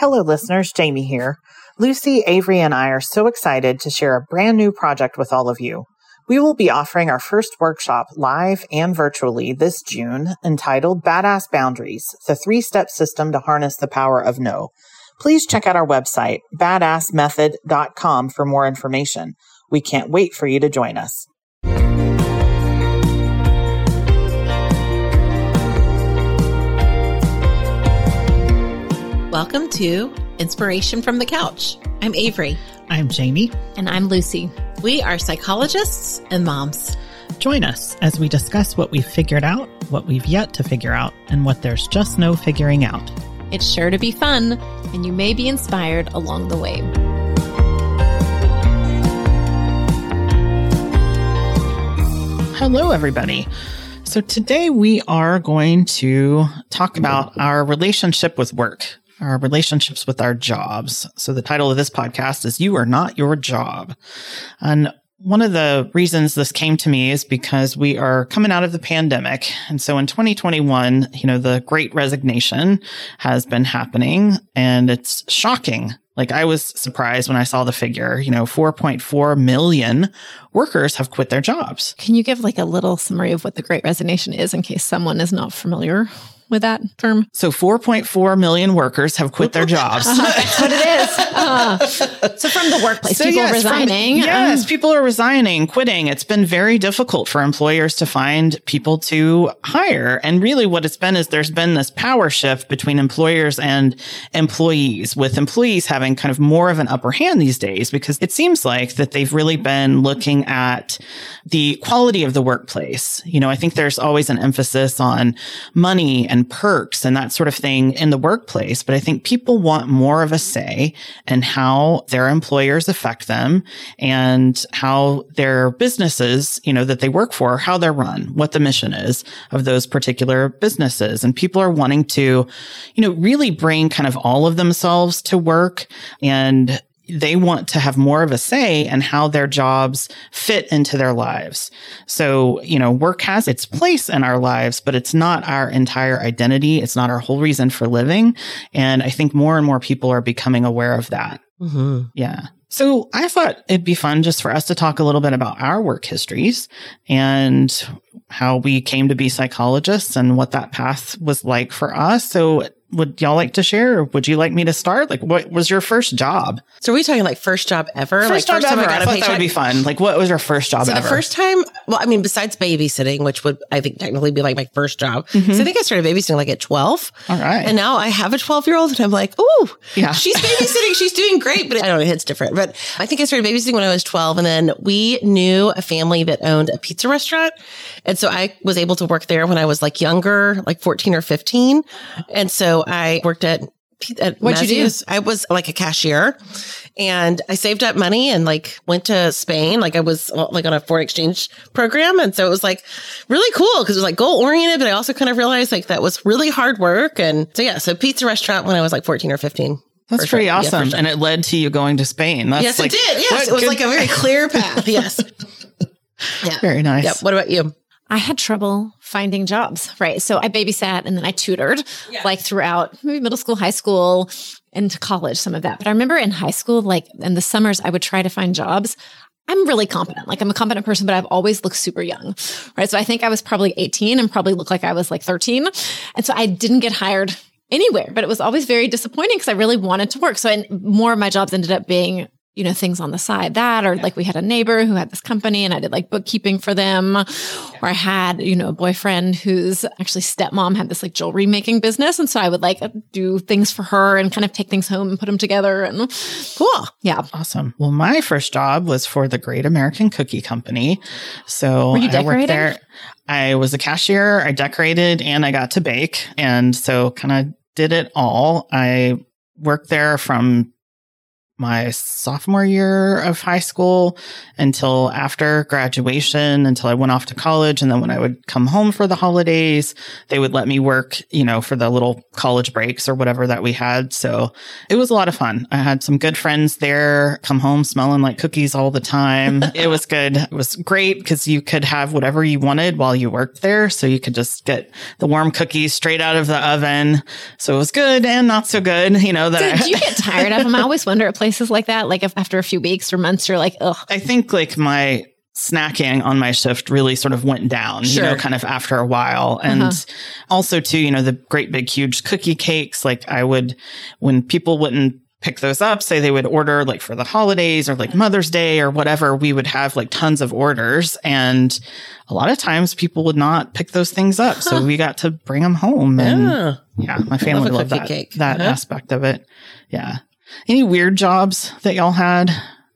Hello, listeners. Jamie here. Lucy, Avery, and I are so excited to share a brand new project with all of you. We will be offering our first workshop live and virtually this June entitled Badass Boundaries, the three step system to harness the power of no. Please check out our website, badassmethod.com for more information. We can't wait for you to join us. Welcome to Inspiration from the Couch. I'm Avery. I'm Jamie. And I'm Lucy. We are psychologists and moms. Join us as we discuss what we've figured out, what we've yet to figure out, and what there's just no figuring out. It's sure to be fun, and you may be inspired along the way. Hello, everybody. So, today we are going to talk about our relationship with work our relationships with our jobs. So the title of this podcast is You Are Not Your Job. And one of the reasons this came to me is because we are coming out of the pandemic. And so in 2021, you know, the great resignation has been happening and it's shocking. Like I was surprised when I saw the figure, you know, 4.4 million workers have quit their jobs. Can you give like a little summary of what the great resignation is in case someone is not familiar? With that term? So 4.4 million workers have quit their jobs. uh, that's what it is. Uh, so from the workplace, so people yes, resigning. From, yes, um, people are resigning, quitting. It's been very difficult for employers to find people to hire. And really what it's been is there's been this power shift between employers and employees with employees having kind of more of an upper hand these days because it seems like that they've really been looking at the quality of the workplace. You know, I think there's always an emphasis on money and and perks and that sort of thing in the workplace. But I think people want more of a say in how their employers affect them and how their businesses, you know, that they work for, how they're run, what the mission is of those particular businesses. And people are wanting to, you know, really bring kind of all of themselves to work and they want to have more of a say in how their jobs fit into their lives. So, you know, work has its place in our lives, but it's not our entire identity. It's not our whole reason for living. And I think more and more people are becoming aware of that. Mm-hmm. Yeah. So I thought it'd be fun just for us to talk a little bit about our work histories and how we came to be psychologists and what that path was like for us. So would y'all like to share or would you like me to start? Like what was your first job? So are we talking like first job ever? First like job first ever. I, I thought that would be fun. Like what was your first job so ever? the first time, well, I mean, besides babysitting, which would I think technically be like my first job. Mm-hmm. So I think I started babysitting like at 12. All right. And now I have a 12 year old and I'm like, oh, yeah, she's babysitting. she's doing great. But I don't know, it's different. But I think I started babysitting when I was 12 and then we knew a family that owned a pizza restaurant. And so I was able to work there when I was like younger, like 14 or 15. And so I worked at at What'd you do? I was like a cashier and I saved up money and like went to Spain. Like I was like on a foreign exchange program. And so it was like really cool because it was like goal oriented, but I also kind of realized like that was really hard work. And so yeah, so pizza restaurant when I was like 14 or 15. That's pretty sure. awesome. Yeah, sure. And it led to you going to Spain. That's yes, like, it did. Yes. It was good. like a very clear path. Yes. Yeah. Very nice. Yep. What about you? I had trouble finding jobs, right? So I babysat and then I tutored yeah. like throughout maybe middle school, high school, into college, some of that. But I remember in high school, like in the summers, I would try to find jobs. I'm really competent. Like I'm a competent person, but I've always looked super young. Right. So I think I was probably 18 and probably looked like I was like 13. And so I didn't get hired anywhere, but it was always very disappointing because I really wanted to work. So I, more of my jobs ended up being you know, things on the side that, or like we had a neighbor who had this company and I did like bookkeeping for them. Or I had, you know, a boyfriend whose actually stepmom had this like jewelry making business. And so I would like do things for her and kind of take things home and put them together. And cool. Yeah. Awesome. Well, my first job was for the Great American Cookie Company. So I worked there. I was a cashier, I decorated, and I got to bake. And so kind of did it all. I worked there from my sophomore year of high school until after graduation, until I went off to college. And then when I would come home for the holidays, they would let me work, you know, for the little college breaks or whatever that we had. So it was a lot of fun. I had some good friends there, come home smelling like cookies all the time. it was good. It was great because you could have whatever you wanted while you worked there. So you could just get the warm cookies straight out of the oven. So it was good and not so good, you know, that Did I, you get tired of them? I always wonder at places like that, like if after a few weeks or months, you're like, ugh. I think like my snacking on my shift really sort of went down, sure. you know, kind of after a while. And uh-huh. also too, you know, the great big huge cookie cakes, like I would, when people wouldn't pick those up, say they would order like for the holidays or like Mother's Day or whatever, we would have like tons of orders. And a lot of times people would not pick those things up. So we got to bring them home. And yeah, yeah my family loved that, cake. that uh-huh. aspect of it. Yeah. Any weird jobs that y'all had?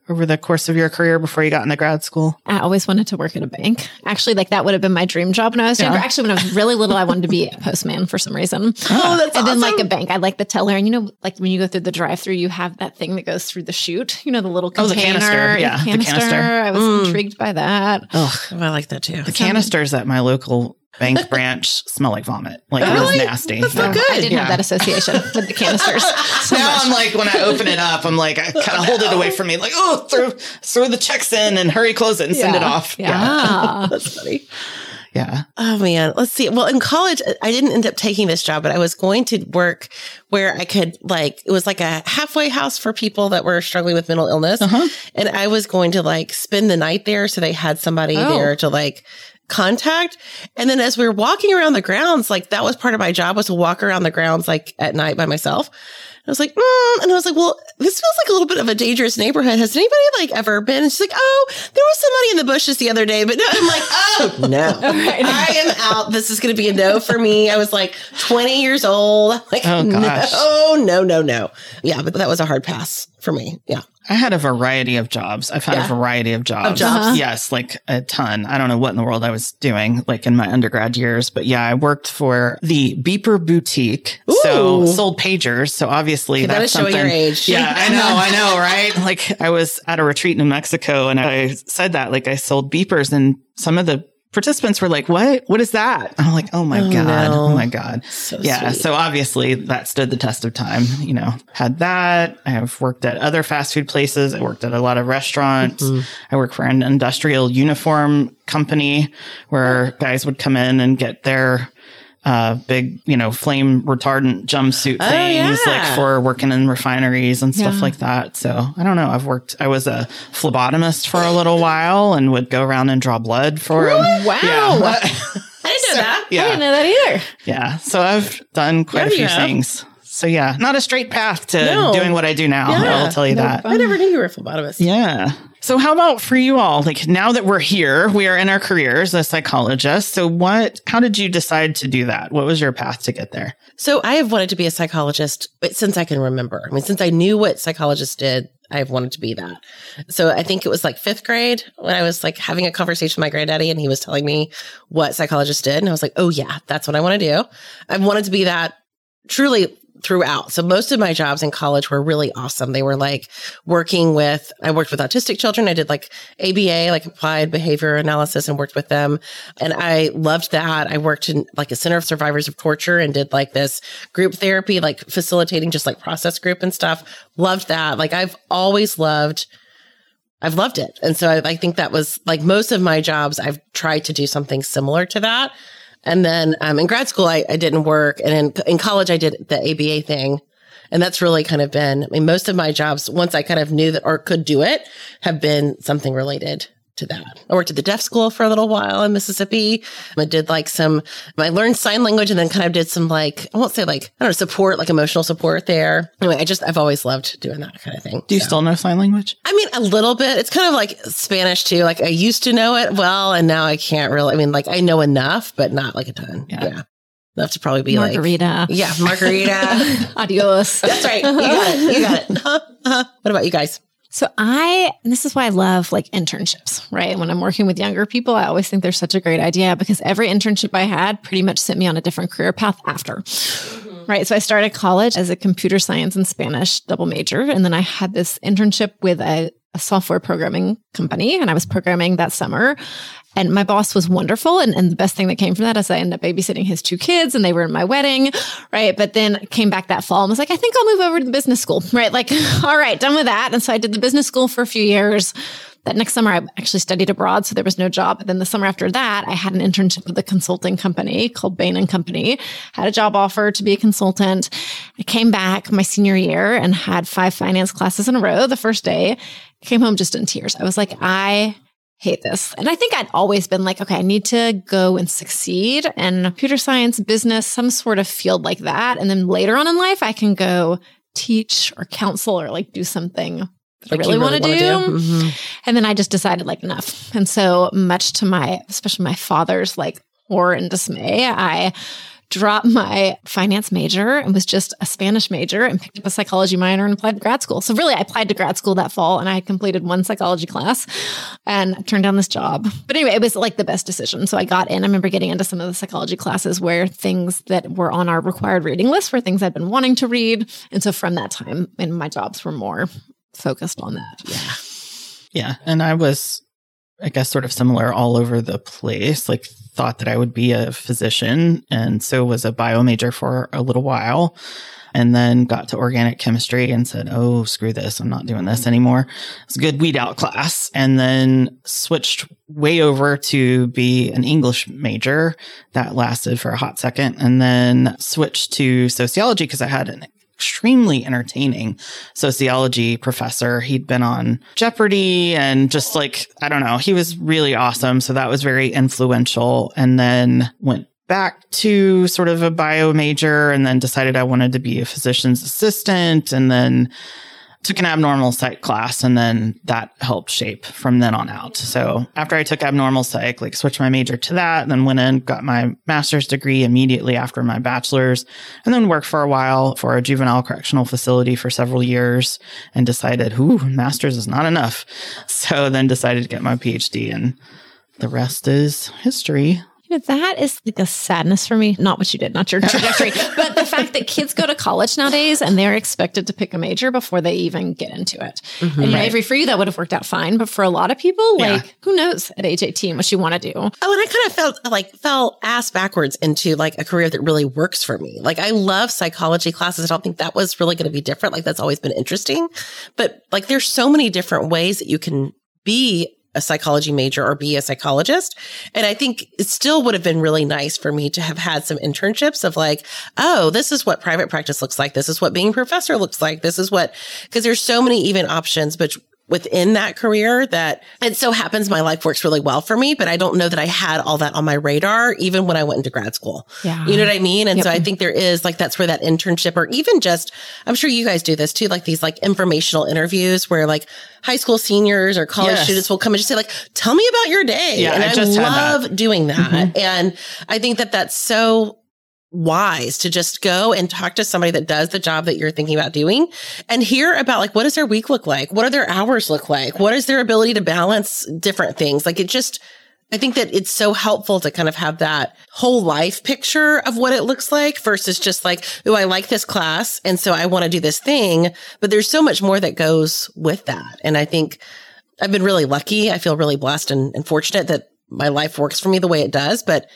over the course of your career before you got into grad school? I always wanted to work at a bank. Actually, like that would have been my dream job when I was younger. Yeah. Actually, when I was really little, I wanted to be a postman for some reason. Oh, that's And awesome. then like a bank, I like the teller. And you know, like when you go through the drive through, you have that thing that goes through the chute, you know, the little container. Oh, the canister. Yeah, canister. The canister. I was mm. intrigued by that. Oh, I like that too. The canisters at my local bank branch smell like vomit. Like really? it was nasty. That's not good. I didn't yeah. have that association with the canisters. So now much. I'm like, when I open it up, I'm like, I kind of hold it away from me, like, oh, throw throw the checks in and hurry, close it and yeah. send it off. Yeah, yeah. that's funny. Yeah. Oh man. Let's see. Well, in college, I didn't end up taking this job, but I was going to work where I could like, it was like a halfway house for people that were struggling with mental illness. Uh-huh. And I was going to like spend the night there. So they had somebody oh. there to like contact. And then as we were walking around the grounds, like that was part of my job was to walk around the grounds like at night by myself. I was like, mm. and I was like, well, this feels like a little bit of a dangerous neighborhood. Has anybody like ever been? And she's like, oh, there was somebody in the bushes the other day, but no, I'm like, oh no, I am out. This is going to be a no for me. I was like 20 years old. Like, oh gosh, no, no, no, no. Yeah, but that was a hard pass for me. Yeah. I had a variety of jobs. I've had yeah. a variety of jobs. Of jobs. Uh-huh. Yes, like a ton. I don't know what in the world I was doing like in my undergrad years, but yeah, I worked for the Beeper Boutique. Ooh. So sold pagers. So obviously okay, that's that something. your age. Yeah, I know, I know, right? Like I was at a retreat in Mexico and I said that like I sold beepers and some of the participants were like, "What? What is that?" I'm like, "Oh my oh, god! No. Oh my god!" So yeah. Sweet. So obviously that stood the test of time. You know, had that. I have worked at other fast food places. I worked at a lot of restaurants. Mm-hmm. I work for an industrial uniform company where guys would come in and get their uh, big, you know, flame retardant jumpsuit oh, things yeah. like for working in refineries and stuff yeah. like that. So I don't know. I've worked, I was a phlebotomist for a little while and would go around and draw blood for them. Wow. Yeah. I didn't know so, that. Yeah. I didn't know that either. Yeah. So I've done quite a few things. So yeah, not a straight path to no. doing what I do now. I'll tell you no, that. I never knew you were a phlebotomist. Yeah. So how about for you all? Like now that we're here, we are in our careers as psychologists. So what, how did you decide to do that? What was your path to get there? So I have wanted to be a psychologist since I can remember. I mean, since I knew what psychologists did, I've wanted to be that. So I think it was like fifth grade when I was like having a conversation with my granddaddy and he was telling me what psychologists did. And I was like, oh yeah, that's what I want to do. I've wanted to be that truly throughout. So most of my jobs in college were really awesome. They were like working with, I worked with autistic children. I did like ABA, like applied behavior analysis and worked with them. And I loved that. I worked in like a center of survivors of torture and did like this group therapy, like facilitating just like process group and stuff. Loved that. Like I've always loved I've loved it. And so I, I think that was like most of my jobs, I've tried to do something similar to that. And then um, in grad school, I, I didn't work. And in, in college, I did the ABA thing. And that's really kind of been, I mean, most of my jobs, once I kind of knew that or could do it, have been something related to that. I worked at the deaf school for a little while in Mississippi. I did like some, I learned sign language and then kind of did some like, I won't say like, I don't know, support, like emotional support there. Anyway, I just, I've always loved doing that kind of thing. Do you so. still know sign language? I mean, a little bit. It's kind of like Spanish too. Like I used to know it well and now I can't really, I mean, like I know enough, but not like a ton. Yeah. yeah. Enough to probably be margarita. like, yeah, margarita. Adios. That's right. You got it. You got it. what about you guys? So I, this is why I love like internships, right? When I'm working with younger people, I always think they're such a great idea because every internship I had pretty much sent me on a different career path after. Mm-hmm. Right. So I started college as a computer science and Spanish double major. And then I had this internship with a, a software programming company and I was programming that summer. And my boss was wonderful. And, and the best thing that came from that is I ended up babysitting his two kids and they were in my wedding. Right. But then came back that fall and was like, I think I'll move over to the business school. Right. Like, all right, done with that. And so I did the business school for a few years. That next summer, I actually studied abroad, so there was no job. Then the summer after that, I had an internship with a consulting company called Bain and Company. Had a job offer to be a consultant. I came back my senior year and had five finance classes in a row. The first day, came home just in tears. I was like, I hate this. And I think I'd always been like, okay, I need to go and succeed in computer science, business, some sort of field like that. And then later on in life, I can go teach or counsel or like do something like I really, really want to do. do. Mm-hmm. And then I just decided like enough. And so much to my, especially my father's like horror and dismay, I dropped my finance major and was just a Spanish major and picked up a psychology minor and applied to grad school. So really I applied to grad school that fall and I completed one psychology class and turned down this job. But anyway, it was like the best decision. So I got in. I remember getting into some of the psychology classes where things that were on our required reading list were things I'd been wanting to read. And so from that time, and my jobs were more focused on that. Yeah. Yeah. And I was, I guess, sort of similar all over the place. Like, thought that I would be a physician. And so was a bio major for a little while. And then got to organic chemistry and said, Oh, screw this. I'm not doing this mm-hmm. anymore. It's a good weed out class. And then switched way over to be an English major. That lasted for a hot second. And then switched to sociology because I had an extremely entertaining sociology professor. He'd been on Jeopardy and just like, I don't know, he was really awesome. So that was very influential. And then went back to sort of a bio major and then decided I wanted to be a physician's assistant and then took an abnormal psych class and then that helped shape from then on out. So after I took abnormal psych, like switched my major to that, then went in, got my master's degree immediately after my bachelor's and then worked for a while for a juvenile correctional facility for several years and decided, whoo, master's is not enough. So then decided to get my PhD and the rest is history know, that is like a sadness for me. Not what you did, not your trajectory, but the fact that kids go to college nowadays and they're expected to pick a major before they even get into it. Mm-hmm, and know, right. For you, that would have worked out fine. But for a lot of people, yeah. like, who knows at age 18 what you want to do? Oh, and I kind of felt like fell ass backwards into like a career that really works for me. Like, I love psychology classes. I don't think that was really going to be different. Like, that's always been interesting. But like, there's so many different ways that you can be a psychology major or be a psychologist. And I think it still would have been really nice for me to have had some internships of like, oh, this is what private practice looks like. This is what being a professor looks like. This is what, because there's so many even options, but within that career that it so happens my life works really well for me, but I don't know that I had all that on my radar even when I went into grad school. Yeah. You know what I mean? And yep. so I think there is like that's where that internship or even just I'm sure you guys do this too, like these like informational interviews where like high school seniors or college yes. students will come and just say like, tell me about your day. Yeah, and I, I love doing that. Mm-hmm. And I think that that's so wise to just go and talk to somebody that does the job that you're thinking about doing and hear about like what does their week look like? What are their hours look like? What is their ability to balance different things? Like it just i think that it's so helpful to kind of have that whole life picture of what it looks like versus just like oh i like this class and so i want to do this thing. But there's so much more that goes with that. And i think i've been really lucky. I feel really blessed and, and fortunate that my life works for me the way it does. But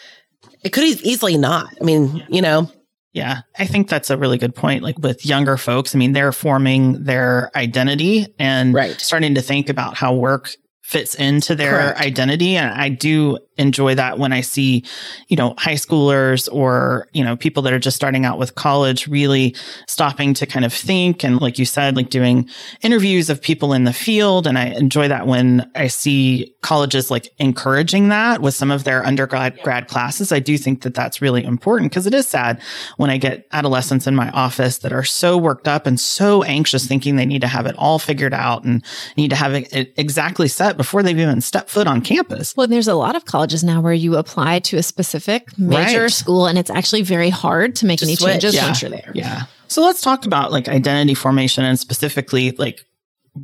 it could easily not. I mean, you know. Yeah, I think that's a really good point. Like with younger folks, I mean, they're forming their identity and right. starting to think about how work fits into their Correct. identity. And I do enjoy that when I see, you know, high schoolers or, you know, people that are just starting out with college really stopping to kind of think. And like you said, like doing interviews of people in the field. And I enjoy that when I see colleges like encouraging that with some of their undergrad grad classes. I do think that that's really important because it is sad when I get adolescents in my office that are so worked up and so anxious thinking they need to have it all figured out and need to have it exactly set before they've even stepped foot on campus. Well, there's a lot of colleges now where you apply to a specific major right. school and it's actually very hard to make to any switch. changes yeah. once you're there. Yeah. So let's talk about like identity formation and specifically like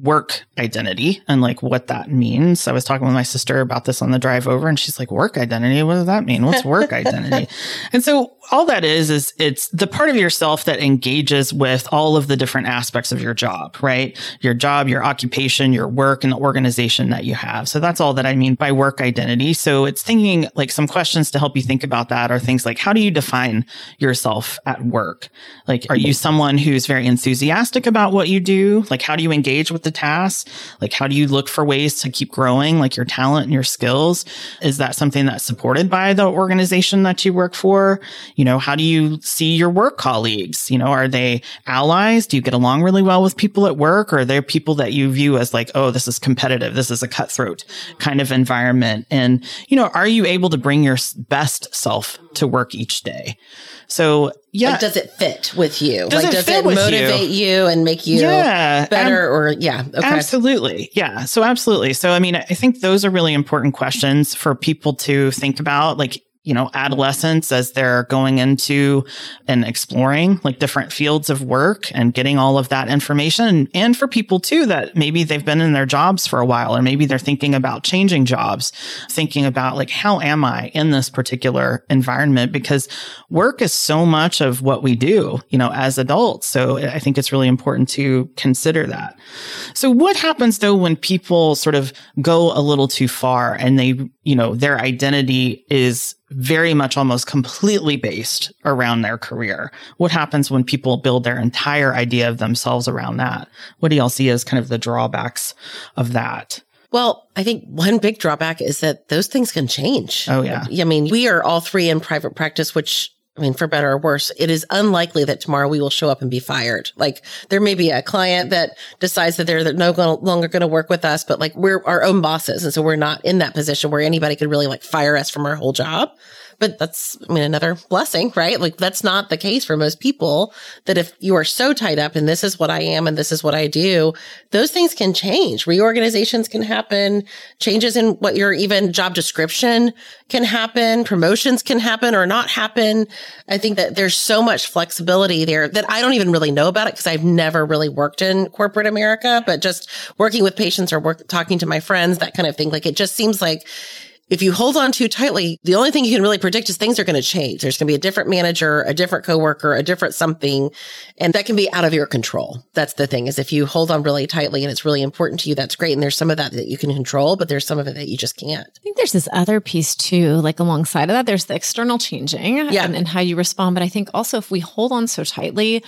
work identity and like what that means. I was talking with my sister about this on the drive over and she's like, work identity? What does that mean? What's work identity? And so all that is, is it's the part of yourself that engages with all of the different aspects of your job, right? Your job, your occupation, your work, and the organization that you have. So that's all that I mean by work identity. So it's thinking like some questions to help you think about that are things like, how do you define yourself at work? Like, are you someone who's very enthusiastic about what you do? Like, how do you engage with the tasks? Like, how do you look for ways to keep growing, like your talent and your skills? Is that something that's supported by the organization that you work for? You know, how do you see your work colleagues? You know, are they allies? Do you get along really well with people at work? Or are they people that you view as like, oh, this is competitive. This is a cutthroat kind of environment. And, you know, are you able to bring your best self to work each day? So yeah. Like, does it fit with you? Does like, it does it motivate you? you? and make you yeah, better or yeah. Okay. Absolutely. Yeah. So absolutely. So, I mean, I think those are really important questions for people to think about. Like, you know, adolescents as they're going into and exploring like different fields of work and getting all of that information. And for people too that maybe they've been in their jobs for a while or maybe they're thinking about changing jobs, thinking about like, how am I in this particular environment? Because work is so much of what we do, you know, as adults. So I think it's really important to consider that. So what happens though when people sort of go a little too far and they, you know, their identity is very much almost completely based around their career. What happens when people build their entire idea of themselves around that? What do y'all see as kind of the drawbacks of that? Well, I think one big drawback is that those things can change. Oh, yeah. I mean, we are all three in private practice, which I mean, for better or worse, it is unlikely that tomorrow we will show up and be fired. Like there may be a client that decides that they're no longer going to work with us, but like we're our own bosses. And so we're not in that position where anybody could really like fire us from our whole job. But that's, I mean, another blessing, right? Like that's not the case for most people that if you are so tied up and this is what I am and this is what I do, those things can change. Reorganizations can happen, changes in what your even job description can happen, promotions can happen or not happen. I think that there's so much flexibility there that I don't even really know about it because I've never really worked in corporate America, but just working with patients or work, talking to my friends, that kind of thing. Like it just seems like if you hold on too tightly, the only thing you can really predict is things are going to change. There's going to be a different manager, a different coworker, a different something, and that can be out of your control. That's the thing is if you hold on really tightly and it's really important to you, that's great. And there's some of that that you can control, but there's some of it that you just can't. I think there's this other piece too, like alongside of that, there's the external changing yeah. and, and how you respond. But I think also if we hold on so tightly,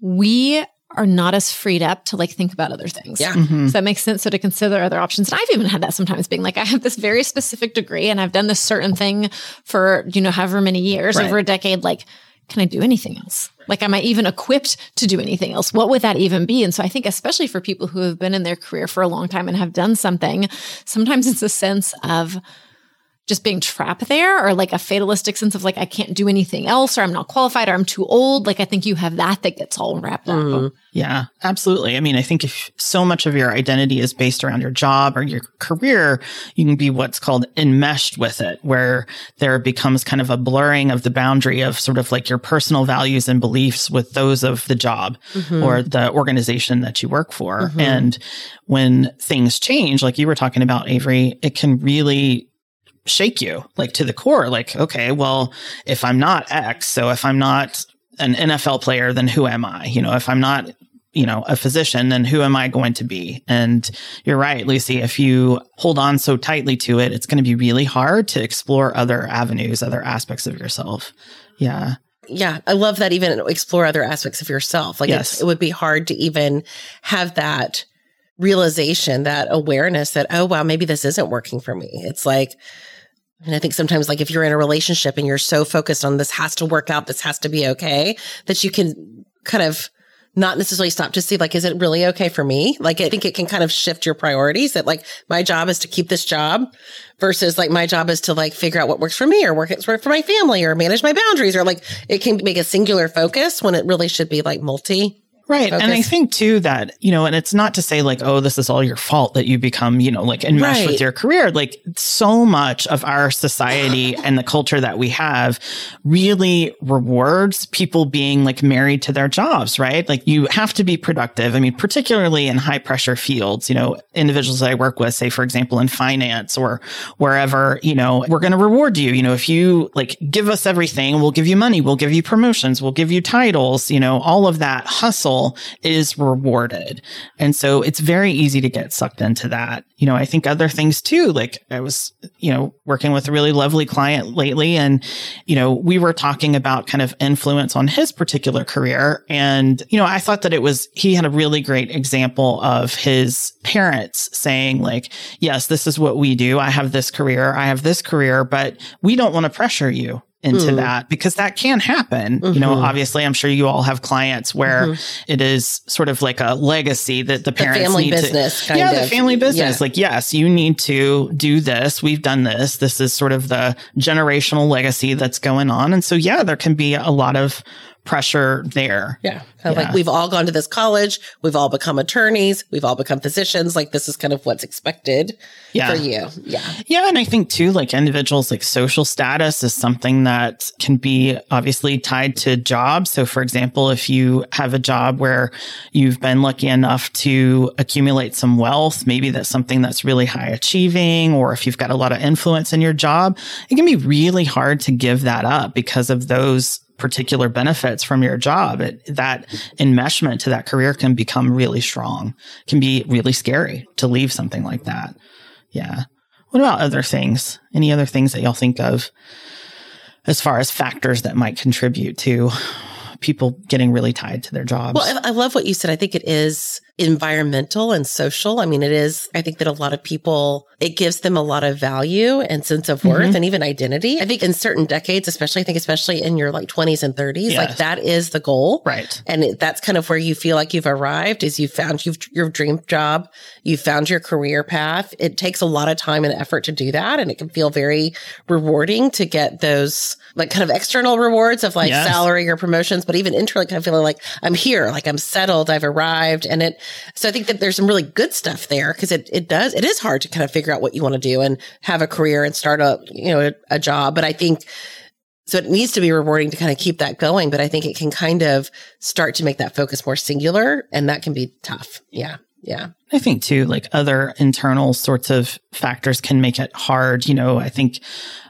we are not as freed up to like think about other things. Yeah. Mm-hmm. So that makes sense. So to consider other options. And I've even had that sometimes being like, I have this very specific degree and I've done this certain thing for, you know, however many years, right. over a decade. Like, can I do anything else? Like, am I even equipped to do anything else? What would that even be? And so I think, especially for people who have been in their career for a long time and have done something, sometimes it's a sense of, just being trapped there or like a fatalistic sense of like I can't do anything else or I'm not qualified or I'm too old. Like I think you have that that gets all wrapped up. Mm-hmm. Yeah, absolutely. I mean, I think if so much of your identity is based around your job or your career, you can be what's called enmeshed with it, where there becomes kind of a blurring of the boundary of sort of like your personal values and beliefs with those of the job mm-hmm. or the organization that you work for. Mm-hmm. And when things change, like you were talking about, Avery, it can really shake you like to the core. Like, okay, well, if I'm not X, so if I'm not an NFL player, then who am I? You know, if I'm not, you know, a physician, then who am I going to be? And you're right, Lucy. If you hold on so tightly to it, it's going to be really hard to explore other avenues, other aspects of yourself. Yeah. Yeah, I love that. Even explore other aspects of yourself. Like yes. it would be hard to even have that realization, that awareness that, oh, wow, maybe this isn't working for me. It's like, and I think sometimes, like if you're in a relationship and you're so focused on this has to work out, this has to be okay, that you can kind of not necessarily stop to see, like, is it really okay for me? Like, I think it can kind of shift your priorities that, like, my job is to keep this job versus, like, my job is to, like, figure out what works for me or work for my family or manage my boundaries or, like, it can make a singular focus when it really should be, like, multi Right. Focus. And I think too that, you know, and it's not to say like, oh, this is all your fault that you become, you know, like enmeshed right. with your career. Like so much of our society and the culture that we have really rewards people being like married to their jobs, right? Like you have to be productive. I mean, particularly in high pressure fields, you know, individuals that I work with, say, for example, in finance or wherever, you know, we're going to reward you. You know, if you like give us everything, we'll give you money, we'll give you promotions, we'll give you titles, you know, all of that hustle is rewarded. And so it's very easy to get sucked into that. You know, I think other things too, like I was, you know, working with a really lovely client lately and, you know, we were talking about kind of influence on his particular career. And, you know, I thought that it was, he had a really great example of his parents saying like, yes, this is what we do. I have this career. I have this career, but we don't want to pressure you into mm. that because that can happen. Mm-hmm. You know, mm-hmm. obviously, I'm sure you all have clients where mm-hmm. it is sort of like a legacy that the parents the family need business to, yeah, of. the family business. Yeah. Like, yes, you need to do this. We've done this. This is sort of the generational legacy that's going on. And so, yeah, there can be a lot of pressure there. Yeah. Kind of yeah. like we've all gone to this college, we've all become attorneys, we've all become physicians. Like this is kind of what's expected yeah. for you. Yeah. Yeah. And I think too, like individuals, like social status is something that can be obviously tied to jobs. So for example, if you have a job where you've been lucky enough to accumulate some wealth, maybe that's something that's really high achieving, or if you've got a lot of influence in your job, it can be really hard to give that up because of those particular benefits from your job, it, that enmeshment to that career can become really strong, can be really scary to leave something like that. Yeah. What about other things? Any other things that y'all think of as far as factors that might contribute to people getting really tied to their jobs? Well, I love what you said. I think it is environmental and social. I mean, it is, I think that a lot of people it gives them a lot of value and sense of worth mm-hmm. and even identity. I think in certain decades, especially, I think especially in your like 20s and 30s, yes. like that is the goal. Right. And it, that's kind of where you feel like you've arrived is you found you've, your dream job. You found your career path. It takes a lot of time and effort to do that. And it can feel very rewarding to get those like kind of external rewards of like yes. salary or promotions, but even internally kind of feeling like I'm here, like I'm settled, I've arrived. And it, so I think that there's some really good stuff there because it, it does, it is hard to kind of figure out what you want to do and have a career and start a, you know, a, a job. But I think so it needs to be rewarding to kind of keep that going, but I think it can kind of start to make that focus more singular and that can be tough. Yeah. Yeah. I think too, like other internal sorts of factors can make it hard. You know, I think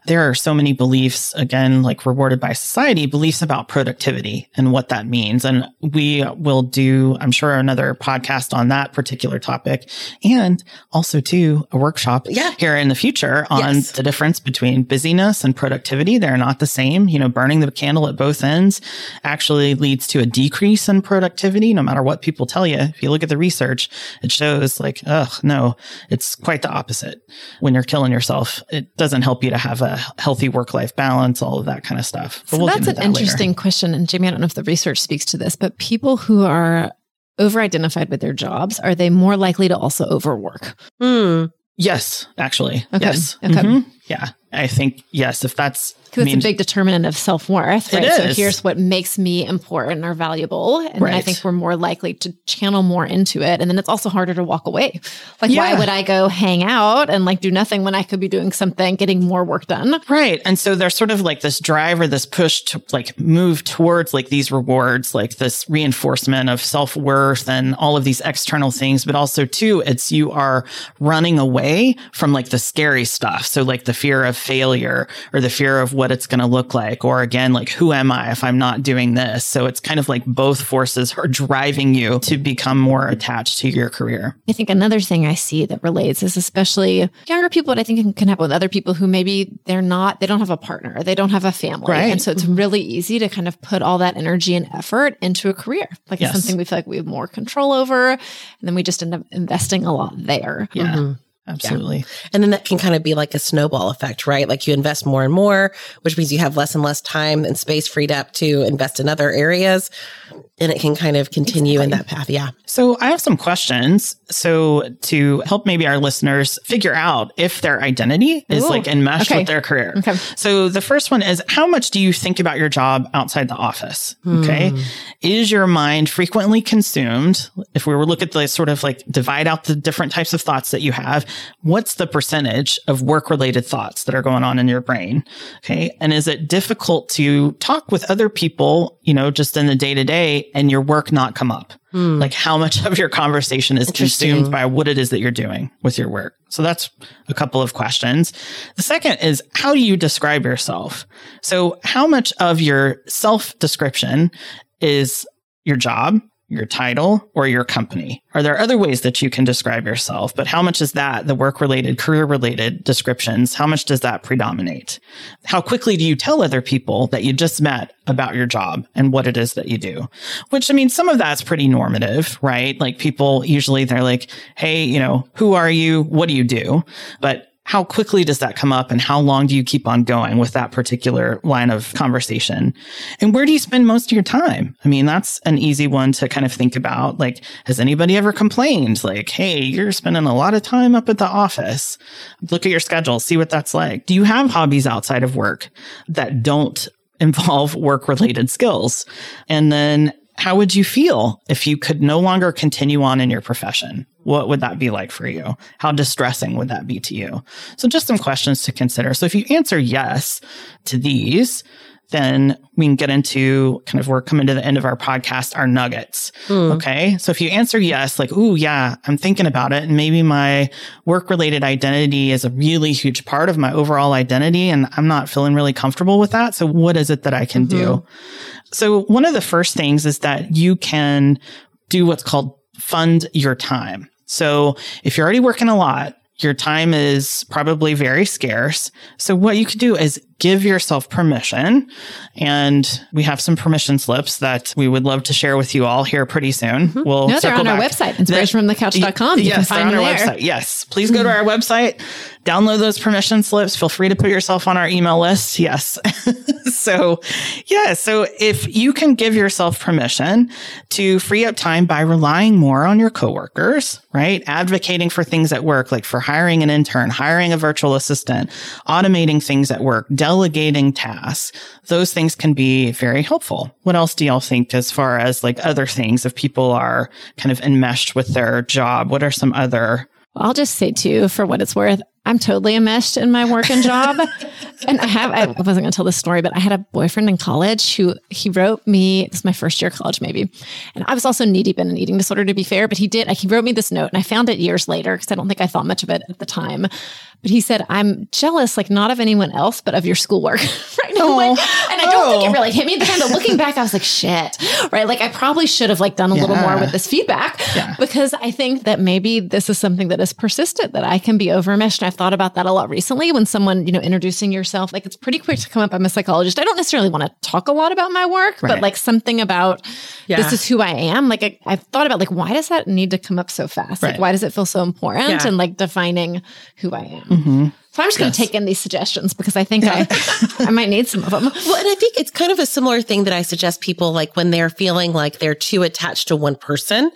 there are so many beliefs, again, like rewarded by society, beliefs about productivity and what that means. And we will do, I'm sure, another podcast on that particular topic and also too a workshop yeah. here in the future on yes. the difference between busyness and productivity. They're not the same. You know, burning the candle at both ends actually leads to a decrease in productivity, no matter what people tell you. If you look at the research, it shows like, ugh, no, it's quite the opposite. When you're killing yourself, it doesn't help you to have a healthy work life balance, all of that kind of stuff. so we'll that's an that interesting later. question. And Jamie, I don't know if the research speaks to this, but people who are over identified with their jobs, are they more likely to also overwork? Hmm. Yes, actually. Okay. Yes. Okay. Mm-hmm. Yeah. I think, yes, if that's because it's a big determinant of self worth, right? So here's what makes me important or valuable. And right. I think we're more likely to channel more into it. And then it's also harder to walk away. Like, yeah. why would I go hang out and like do nothing when I could be doing something, getting more work done? Right. And so there's sort of like this drive or this push to like move towards like these rewards, like this reinforcement of self worth and all of these external things. But also, too, it's you are running away from like the scary stuff. So, like the fear of failure or the fear of what it's going to look like. Or again, like, who am I if I'm not doing this? So it's kind of like both forces are driving you to become more attached to your career. I think another thing I see that relates is especially younger people, but I think can happen with other people who maybe they're not, they don't have a partner, they don't have a family. Right. And so it's really easy to kind of put all that energy and effort into a career. Like yes. it's something we feel like we have more control over. And then we just end up investing a lot there. Yeah. Mm-hmm. Absolutely. Yeah. And then that can kind of be like a snowball effect, right? Like you invest more and more, which means you have less and less time and space freed up to invest in other areas. And it can kind of continue exactly. in that path. Yeah. So I have some questions. So to help maybe our listeners figure out if their identity is Ooh, like enmeshed okay. with their career. Okay. So the first one is how much do you think about your job outside the office? Okay. Hmm. Is your mind frequently consumed? If we were look at the sort of like divide out the different types of thoughts that you have, what's the percentage of work related thoughts that are going on in your brain? Okay. And is it difficult to talk with other people, you know, just in the day to day and your work not come up? Hmm. Like how much of your conversation is consumed by what it is that you're doing with your work? So that's a couple of questions. The second is how do you describe yourself? So how much of your self description is your job? Your title or your company? Are there other ways that you can describe yourself? But how much is that the work related, career related descriptions? How much does that predominate? How quickly do you tell other people that you just met about your job and what it is that you do? Which I mean, some of that's pretty normative, right? Like people usually they're like, Hey, you know, who are you? What do you do? But how quickly does that come up and how long do you keep on going with that particular line of conversation? And where do you spend most of your time? I mean, that's an easy one to kind of think about. Like, has anybody ever complained? Like, hey, you're spending a lot of time up at the office. Look at your schedule, see what that's like. Do you have hobbies outside of work that don't involve work related skills? And then how would you feel if you could no longer continue on in your profession? What would that be like for you? How distressing would that be to you? So just some questions to consider. So if you answer yes to these, then we can get into kind of we're coming to the end of our podcast, our nuggets. Mm. Okay. So if you answer yes, like, oh, yeah, I'm thinking about it. And maybe my work related identity is a really huge part of my overall identity. And I'm not feeling really comfortable with that. So what is it that I can mm-hmm. do? So one of the first things is that you can do what's called fund your time. So if you're already working a lot, your time is probably very scarce. So what you could do is give yourself permission. And we have some permission slips that we would love to share with you all here pretty soon. Mm-hmm. We'll no, they're on back. our website, inspirationfromthecouch.com. You yes, can find they're on our there. website. Yes. Please go to our website, download those permission slips. Feel free to put yourself on our email list. Yes. so, yeah. So if you can give yourself permission to free up time by relying more on your coworkers, right? Advocating for things at work, like for hiring an intern, hiring a virtual assistant, automating things at work, delegating tasks, those things can be very helpful. What else do y'all think as far as like other things if people are kind of enmeshed with their job? What are some other I'll just say too, for what it's worth, I'm totally enmeshed in my work and job. and I have, I wasn't going to tell this story, but I had a boyfriend in college who he wrote me, this is my first year of college, maybe. And I was also knee deep in an eating disorder, to be fair, but he did, he wrote me this note and I found it years later because I don't think I thought much of it at the time. But he said, I'm jealous, like not of anyone else, but of your schoolwork. right now. Like, and I don't oh. think it oh. really hit me. But kind of looking back, I was like, shit. Right. Like I probably should have like done a yeah. little more with this feedback yeah. because I think that maybe this is something that is persistent that I can be. And I've thought about that a lot recently when someone, you know, introducing yourself, like it's pretty quick to come up. I'm a psychologist. I don't necessarily want to talk a lot about my work, right. but like something about yeah. this is who I am. Like I, have thought about like, why does that need to come up so fast? Right. Like, why does it feel so important? And like defining who I am. Mm-hmm. So I'm just going to take in these suggestions because I think yeah. I, I might need some of them. Well, and I think it's kind of a similar thing that I suggest people like when they're feeling like they're too attached to one person.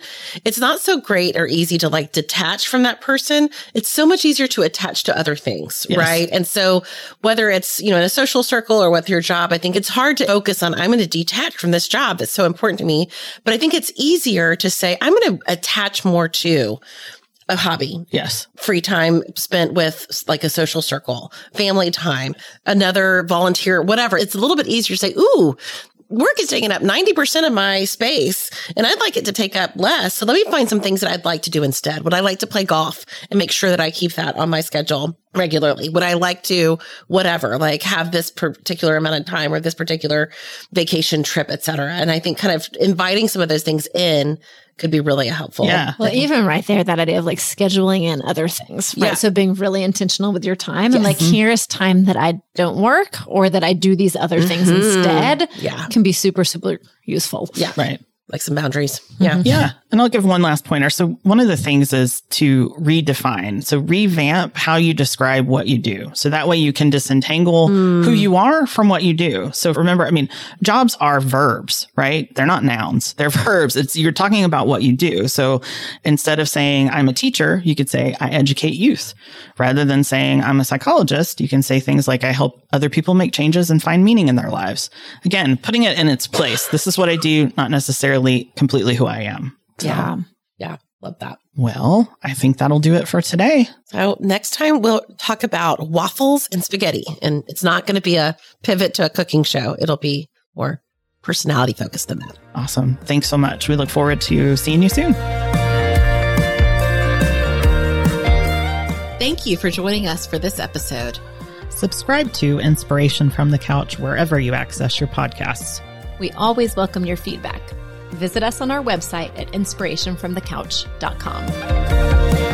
It's not so great or easy to like detach from that person. It's so much easier to attach to other things, yes. right? And so whether it's, you know, in a social circle or with your job, I think it's hard to focus on, I'm going to detach from this job that's so important to me. But I think it's easier to say, I'm going to attach more to a hobby. Yes. Free time spent with like a social circle, family time, another volunteer, whatever. It's a little bit easier to say, ooh, work is taking up 90% of my space and I'd like it to take up less. So let me find some things that I'd like to do instead. Would I like to play golf and make sure that I keep that on my schedule regularly? Would I like to whatever, like have this particular amount of time or this particular vacation trip, etc. And I think kind of inviting some of those things in could be really helpful. Yeah. Well, even right there, that idea of like scheduling in other things, right? Yeah. So being really intentional with your time yes. and like, mm-hmm. here's time that I don't work or that I do these other mm-hmm. things instead. Yeah. Can be super, super useful. Yeah. Right. Like some boundaries. Yeah. Mm-hmm. Yeah. And I'll give one last pointer. So one of the things is to redefine. So revamp how you describe what you do. So that way you can disentangle mm. who you are from what you do. So remember, I mean, jobs are verbs, right? They're not nouns. They're verbs. It's you're talking about what you do. So instead of saying I'm a teacher, you could say I educate youth. Rather than saying I'm a psychologist, you can say things like I help other people make changes and find meaning in their lives. Again, putting it in its place. This is what I do, not necessarily completely who I am. So, yeah. Yeah. Love that. Well, I think that'll do it for today. So next time we'll talk about waffles and spaghetti. And it's not going to be a pivot to a cooking show. It'll be more personality focused than that. Awesome. Thanks so much. We look forward to seeing you soon. Thank you for joining us for this episode. Subscribe to Inspiration from the Couch wherever you access your podcasts. We always welcome your feedback. Visit us on our website at inspirationfromthecouch.com.